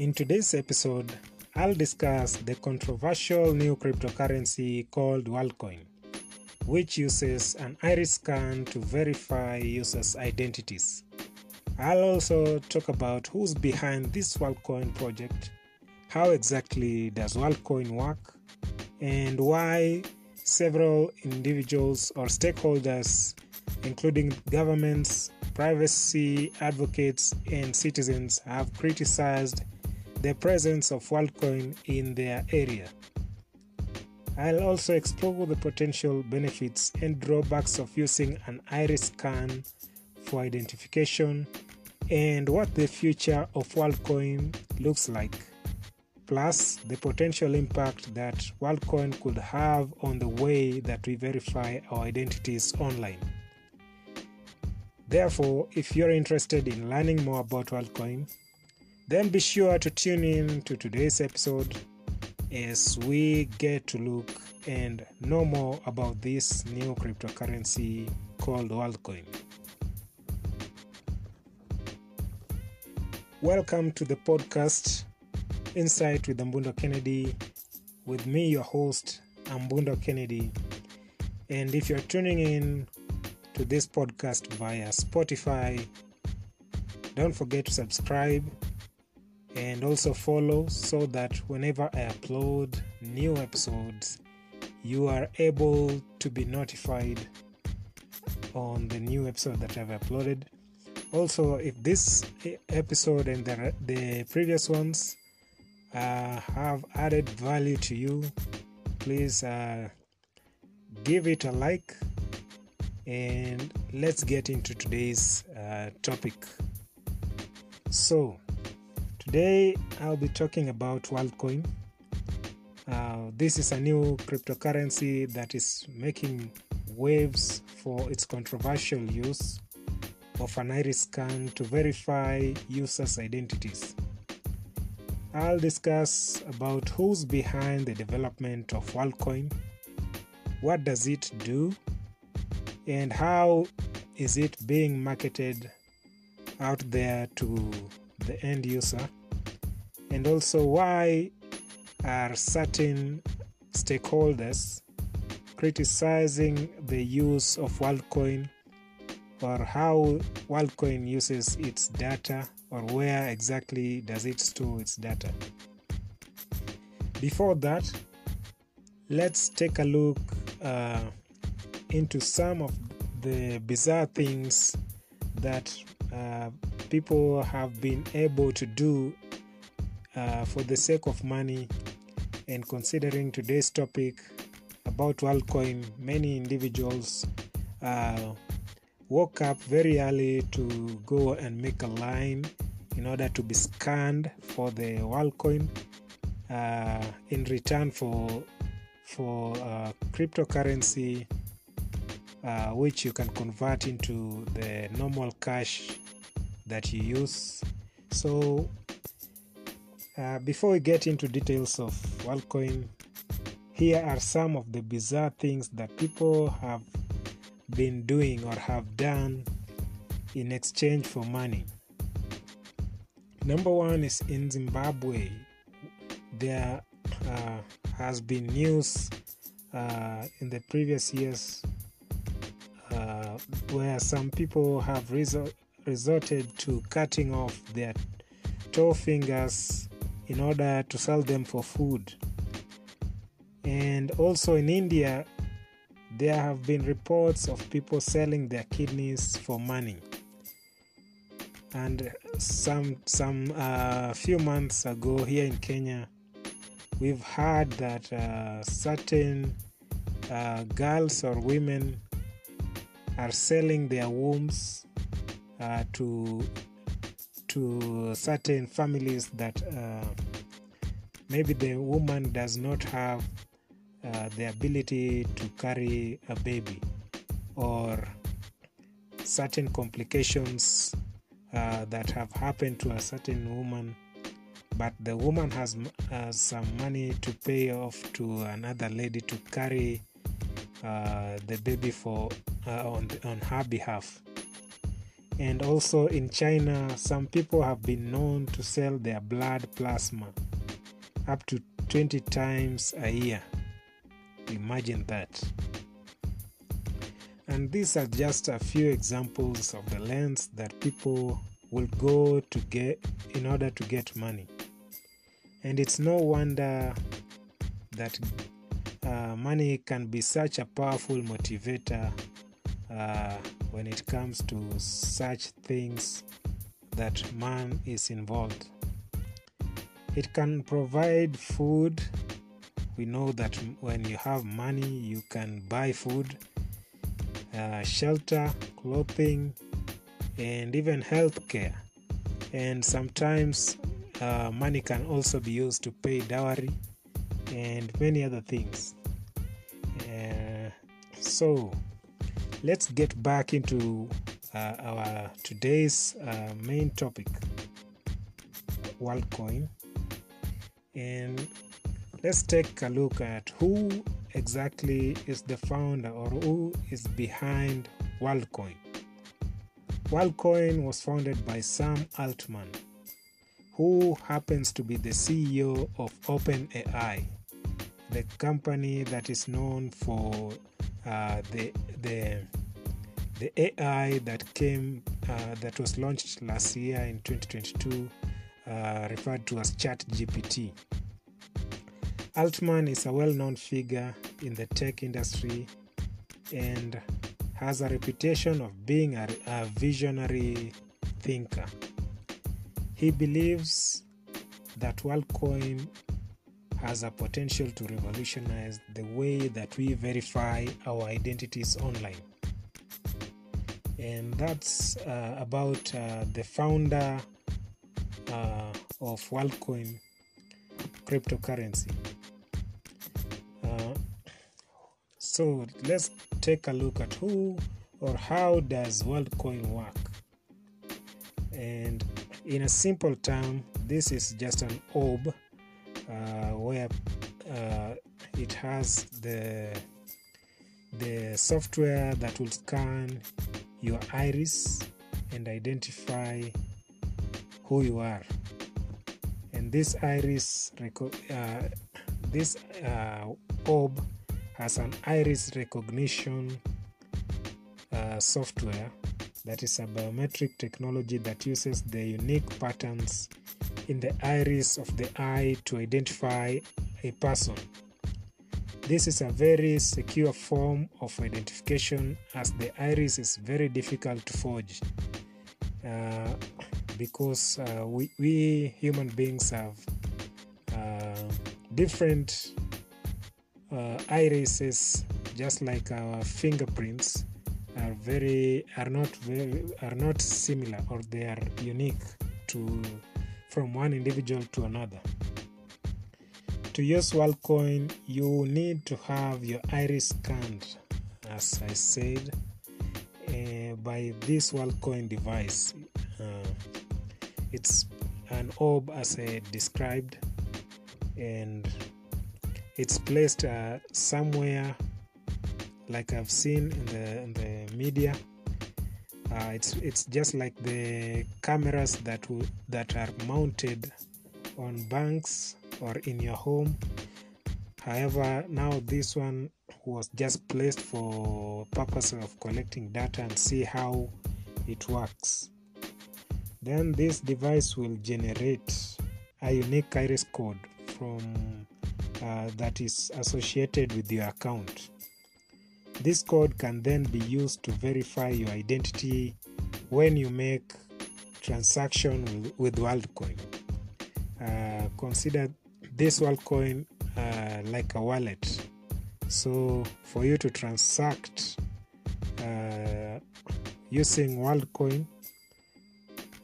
In today's episode, I'll discuss the controversial new cryptocurrency called Worldcoin, which uses an iris scan to verify users' identities. I'll also talk about who's behind this Worldcoin project, how exactly does Worldcoin work, and why several individuals or stakeholders, including governments, privacy advocates, and citizens, have criticized the presence of Worldcoin in their area. I'll also explore the potential benefits and drawbacks of using an iris scan for identification and what the future of Worldcoin looks like, plus the potential impact that Worldcoin could have on the way that we verify our identities online. Therefore, if you're interested in learning more about Worldcoin, then be sure to tune in to today's episode as we get to look and know more about this new cryptocurrency called Worldcoin. Welcome to the podcast Insight with Ambundo Kennedy. With me, your host, Ambundo Kennedy. And if you're tuning in to this podcast via Spotify, don't forget to subscribe and also follow so that whenever I upload new episodes, you are able to be notified on the new episode that I've uploaded. Also, if this episode and the, the previous ones uh, have added value to you, please uh, give it a like and let's get into today's uh, topic. So, Today I'll be talking about Worldcoin. Uh, this is a new cryptocurrency that is making waves for its controversial use of an iris scan to verify users' identities. I'll discuss about who's behind the development of Worldcoin, what does it do, and how is it being marketed out there to the end user and also why are certain stakeholders criticizing the use of Worldcoin or how Worldcoin uses its data or where exactly does it store its data. Before that, let's take a look uh, into some of the bizarre things that uh, people have been able to do uh, for the sake of money and considering today's topic about Worldcoin, many individuals uh, woke up very early to go and make a line in order to be scanned for the Worldcoin uh, in return for for uh, cryptocurrency uh, which you can convert into the normal cash that you use. So uh, before we get into details of Worldcoin, here are some of the bizarre things that people have been doing or have done in exchange for money. Number one is in Zimbabwe. There uh, has been news uh, in the previous years uh, where some people have resor- resorted to cutting off their toe fingers in order to sell them for food. And also in India, there have been reports of people selling their kidneys for money. And some some uh, few months ago here in Kenya, we've heard that uh, certain uh, girls or women are selling their wombs uh, to to certain families that uh, maybe the woman does not have uh, the ability to carry a baby or certain complications uh, that have happened to a certain woman but the woman has, some money to pay off to another lady to carry uh, the baby for uh, on, on her behalf And also in China, some people have been known to sell their blood plasma up to 20 times a year. Imagine that. And these are just a few examples of the lengths that people will go to get in order to get money. And it's no wonder that uh, money can be such a powerful motivator uh, when it comes to such things that man is involved. It can provide food. We know that when you have money, you can buy food, uh, shelter, clothing, and even health care. And sometimes uh, money can also be used to pay dowry and many other things. Uh, so let's get back into uh, our today's uh, main topic WorldCoin and let's take a look at who exactly is the founder or who is behind WorldCoin. WorldCoin was founded by Sam Altman, who happens to be the CEO of OpenAI, the company that is known for uh, the the the AI that came uh, that was launched last year in 2022, uh, referred to as ChatGPT. Altman is a well-known figure in the tech industry and has a reputation of being a, a visionary thinker. He believes that WorldCoin has a potential to revolutionize the way that we verify our identities online. And that's uh, about uh, the founder uh, of WorldCoin cryptocurrency. Uh, so let's take a look at who or how does WorldCoin work. And in a simple term, this is just an orb uh, where uh, it has the the software that will scan your iris and identify who you are. And this iris uh, this uh, orb has an iris recognition uh, software that is a biometric technology that uses the unique patterns in the iris of the eye to identify a person. This is a very secure form of identification as the iris is very difficult to forge uh, because uh, we, we, human beings have uh, different uh, irises just like our fingerprints are very are not very are not similar or they are unique to from one individual to another. To use WorldCoin, you need to have your iris scanned, as I said, uh, by this WorldCoin device. Uh, it's an orb, as I described, and it's placed uh, somewhere, like I've seen in the in the media uh, it's it's just like the cameras that w- that are mounted on banks or in your home. However, now this one was just placed for purpose of collecting data and see how it works. Then this device will generate a unique iris code from uh, that is associated with your account. This code can then be used to verify your identity when you make transaction with, WorldCoin. Uh, consider this WorldCoin uh, like a wallet. So for you to transact uh, using WorldCoin,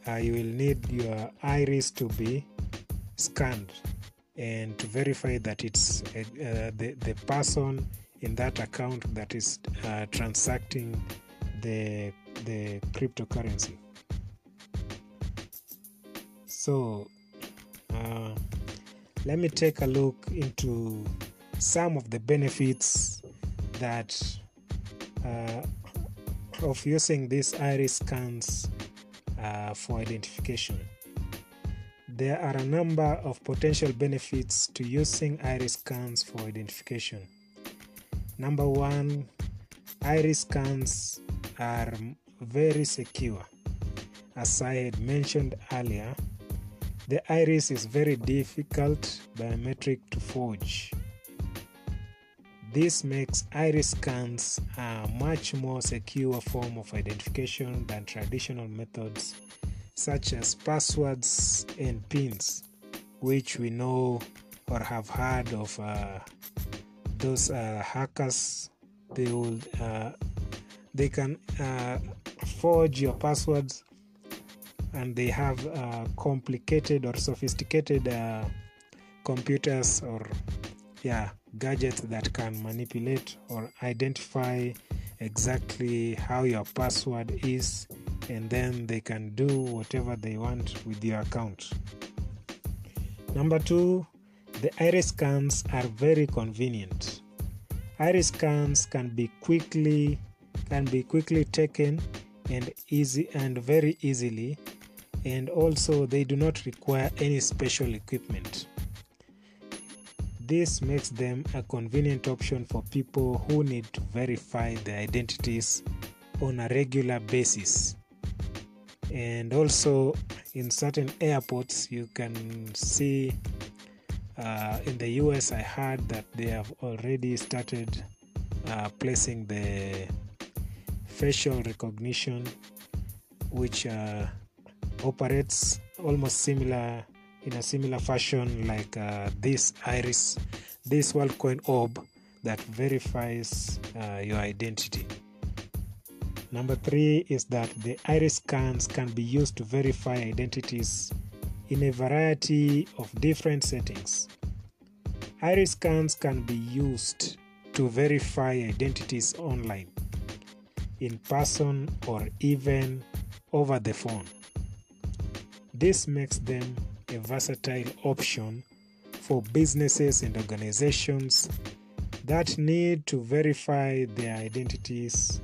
uh, you will need your iris to be scanned and to verify that it's uh, the, the person in that account that is uh, transacting the the cryptocurrency so uh, let me take a look into some of the benefits that uh, of using these iris scans uh, for identification. There are a number of potential benefits to using iris scans for identification. Number one, iris scans are very secure. As I had mentioned earlier, the iris is very difficult biometric to forge. This makes iris scans a much more secure form of identification than traditional methods such as passwords and pins, which we know or have heard of uh, those uh, hackers. They will uh, they can uh, forge your passwords and they have complicated or sophisticated computers or yeah gadgets that can manipulate or identify exactly how your password is and then they can do whatever they want with your account number two the iris scans are very convenient iris scans can be quickly can be quickly taken and easy and very easily and also they do not require any special equipment. This makes them a convenient option for people who need to verify their identities on a regular basis. And also, in certain airports, you can see uh, in the US, I heard that they have already started uh, placing the facial recognition, which uh, operates almost similar in a similar fashion like uh, this iris this worldcoin orb that verifies uh, your identity. Number three is that the iris scans can be used to verify identities in a variety of different settings iris scans can be used to verify identities online in person or even over the phone this makes them a versatile option for businesses and organizations that need to verify the identities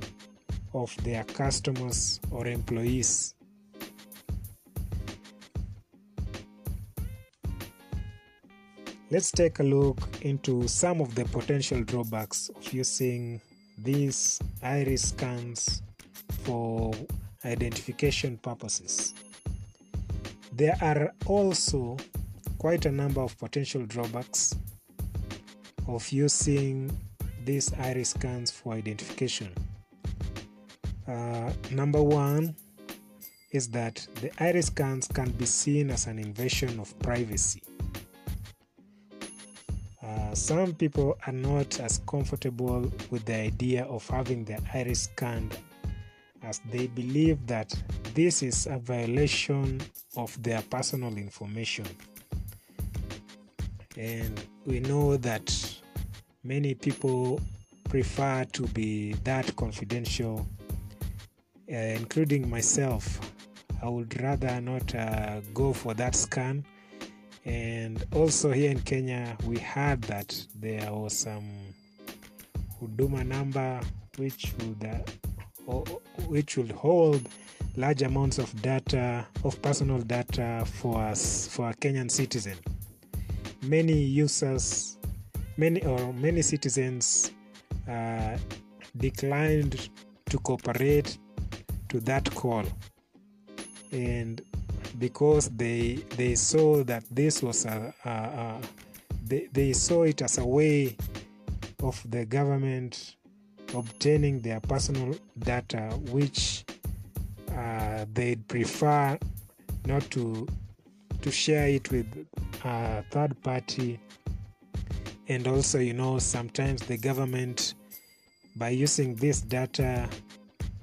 of their customers or employees. Let's take a look into some of the potential drawbacks of using these iris scans for identification purposes. There are also quite a number of potential drawbacks of using these iris scans for identification. Uh, number one is that the iris scans can be seen as an invasion of privacy. Uh, some people are not as comfortable with the idea of having their iris scanned as they believe that this is a violation of their personal information. And we know that many people prefer to be that confidential, uh, including myself. I would rather not uh, go for that scan. And also here in Kenya, we heard that there was some Huduma number which would uh, which will hold large amounts of data of personal data for us for a Kenyan citizen. Many users, many or many citizens uh, declined to cooperate to that call, and because they they saw that this was a, a, a they, they saw it as a way of the government obtaining their personal data, which uh, they'd prefer not to to share it with a third party. And also, you know, sometimes the government, by using this data,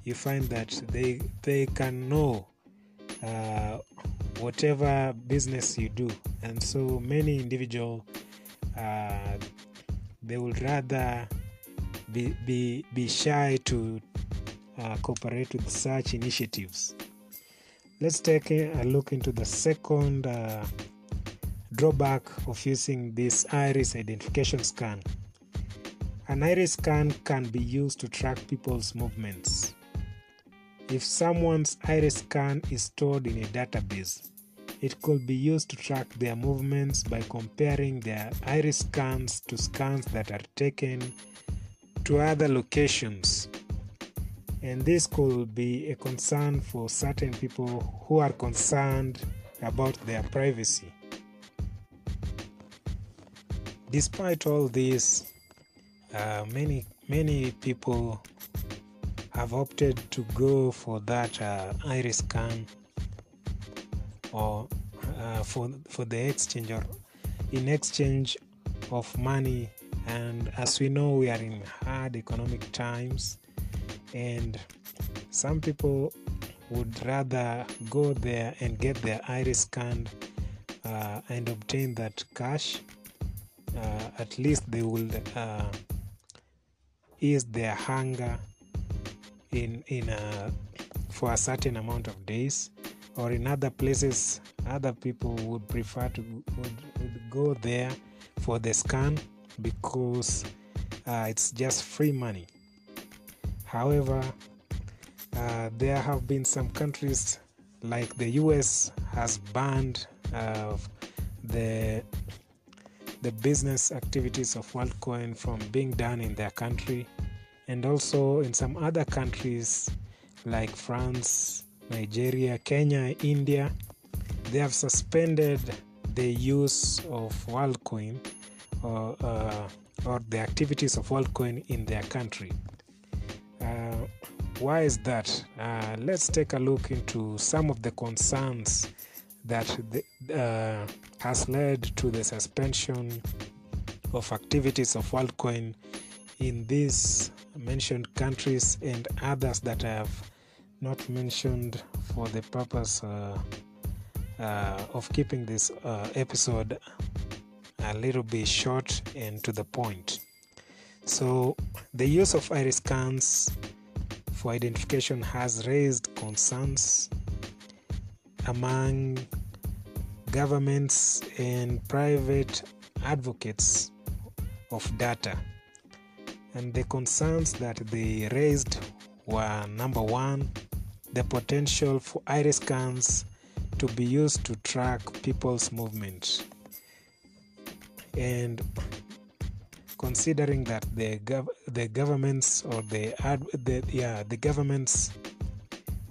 you find that they they can know uh, whatever business you do, and so many individual uh, they would rather be, be, be shy to uh, cooperate with such initiatives. Let's take a look into the second uh, drawback of using this iris identification scan. An iris scan can be used to track people's movements. If someone's iris scan is stored in a database, it could be used to track their movements by comparing their iris scans to scans that are taken to other locations. And this could be a concern for certain people who are concerned about their privacy. Despite all this, uh, many many people have opted to go for that uh, iris scan or uh, for for the exchange or in exchange of money. And as we know we are in hard economic times and some people would rather go there and get their iris scanned uh, and obtain that cash. Uh, at least they will uh, ease their hunger in in a, for a certain amount of days or in other places other people would prefer to would, would go there for the scan because uh, it's just free money. However uh, there have been some countries like the us has banned uh, the the business activities of WorldCoin from being done in their country, and also in some other countries like France, Nigeria, Kenya, India, they have suspended the use of WorldCoin or, uh, or the activities of WorldCoin in their country. Uh, why is that? Uh, let's take a look into some of the concerns that the, uh, has led to the suspension of activities of WorldCoin in these mentioned countries and others that I have not mentioned for the purpose uh, uh, of keeping this uh, episode a little bit short and to the point. So, the use of iris scans for identification has raised concerns among governments and private advocates of data. And the concerns that they raised were number one, the potential for iris scans to be used to track people's movement. And considering that the gov- the governments or the, ad- the yeah the governments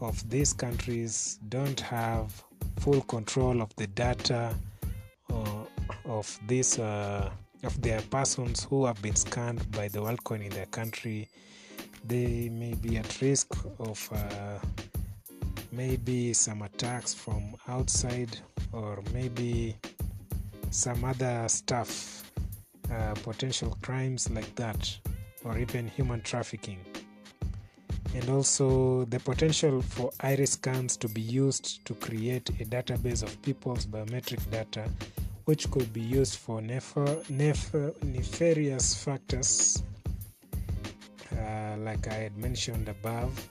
of these countries don't have full control of the data uh, of these uh, of their persons who have been scanned by the WorldCoin in their country, they may be at risk of uh, maybe some attacks from outside or maybe some other stuff, uh, potential crimes like that, or even human trafficking. And also the potential for iris scans to be used to create a database of people's biometric data which could be used for nefer, nefer, nefarious factors uh, like i had mentioned above.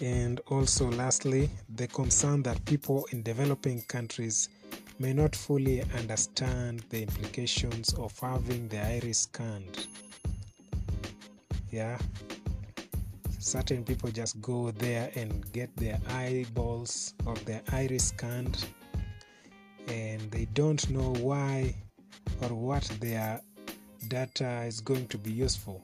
And also lastly the concern that people in developing countries may not fully understand the implications of having the iris scanned yeah. Certain people just go there and get their eyeballs or their iris scanned and they don't know why or what their data is going to be useful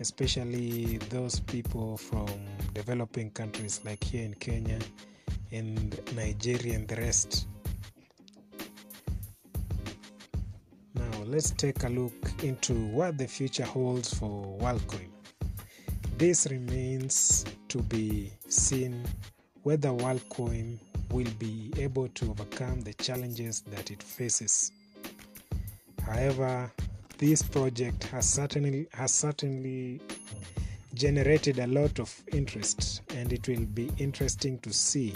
especially those people from developing countries like here in Kenya and Nigeria and the rest. Now let's take a look into what the future holds for WorldCoin. This remains to be seen whether WorldCoin will be able to overcome the challenges that it faces. However, this project has certainly has certainly generated a lot of interest and it will be interesting to see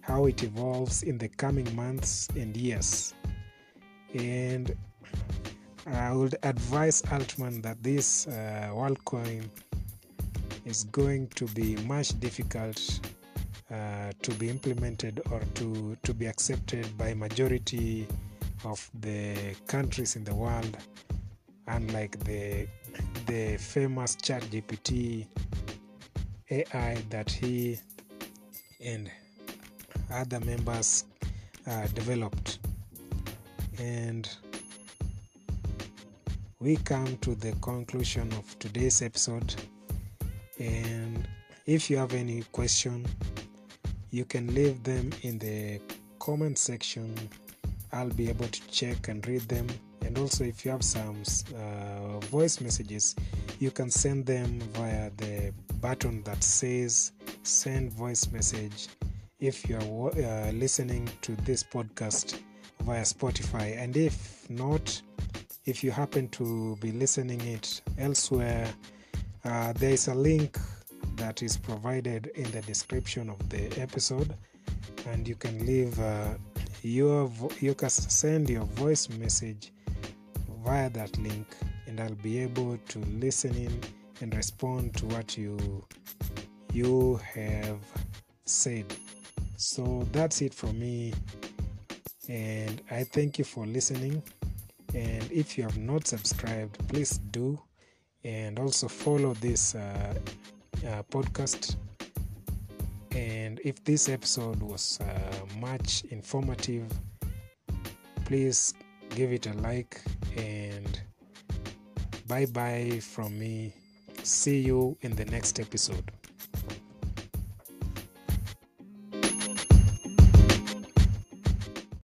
how it evolves in the coming months and years. And I would advise Altman that this uh, WorldCoin is going to be much difficult uh, to be implemented or to, to be accepted by majority of the countries in the world unlike the the famous chat gpt AI that he and other members uh, developed. And we come to the conclusion of today's episode. And if you have any question, you can leave them in the comment section. I'll be able to check and read them. And also, if you have some uh, voice messages, you can send them via the button that says send voice message if you are uh, listening to this podcast via Spotify. And if not, if you happen to be listening it elsewhere, uh, there is a link that is provided in the description of the episode, and you can leave uh, your vo- you can send your voice message via that link, and I'll be able to listen in and respond to what you you have said. So that's it from me, and I thank you for listening. And if you have not subscribed, please do, and also follow this uh, uh, podcast. And if this episode was uh, much informative, please give it a like and bye bye from me. See you in the next episode.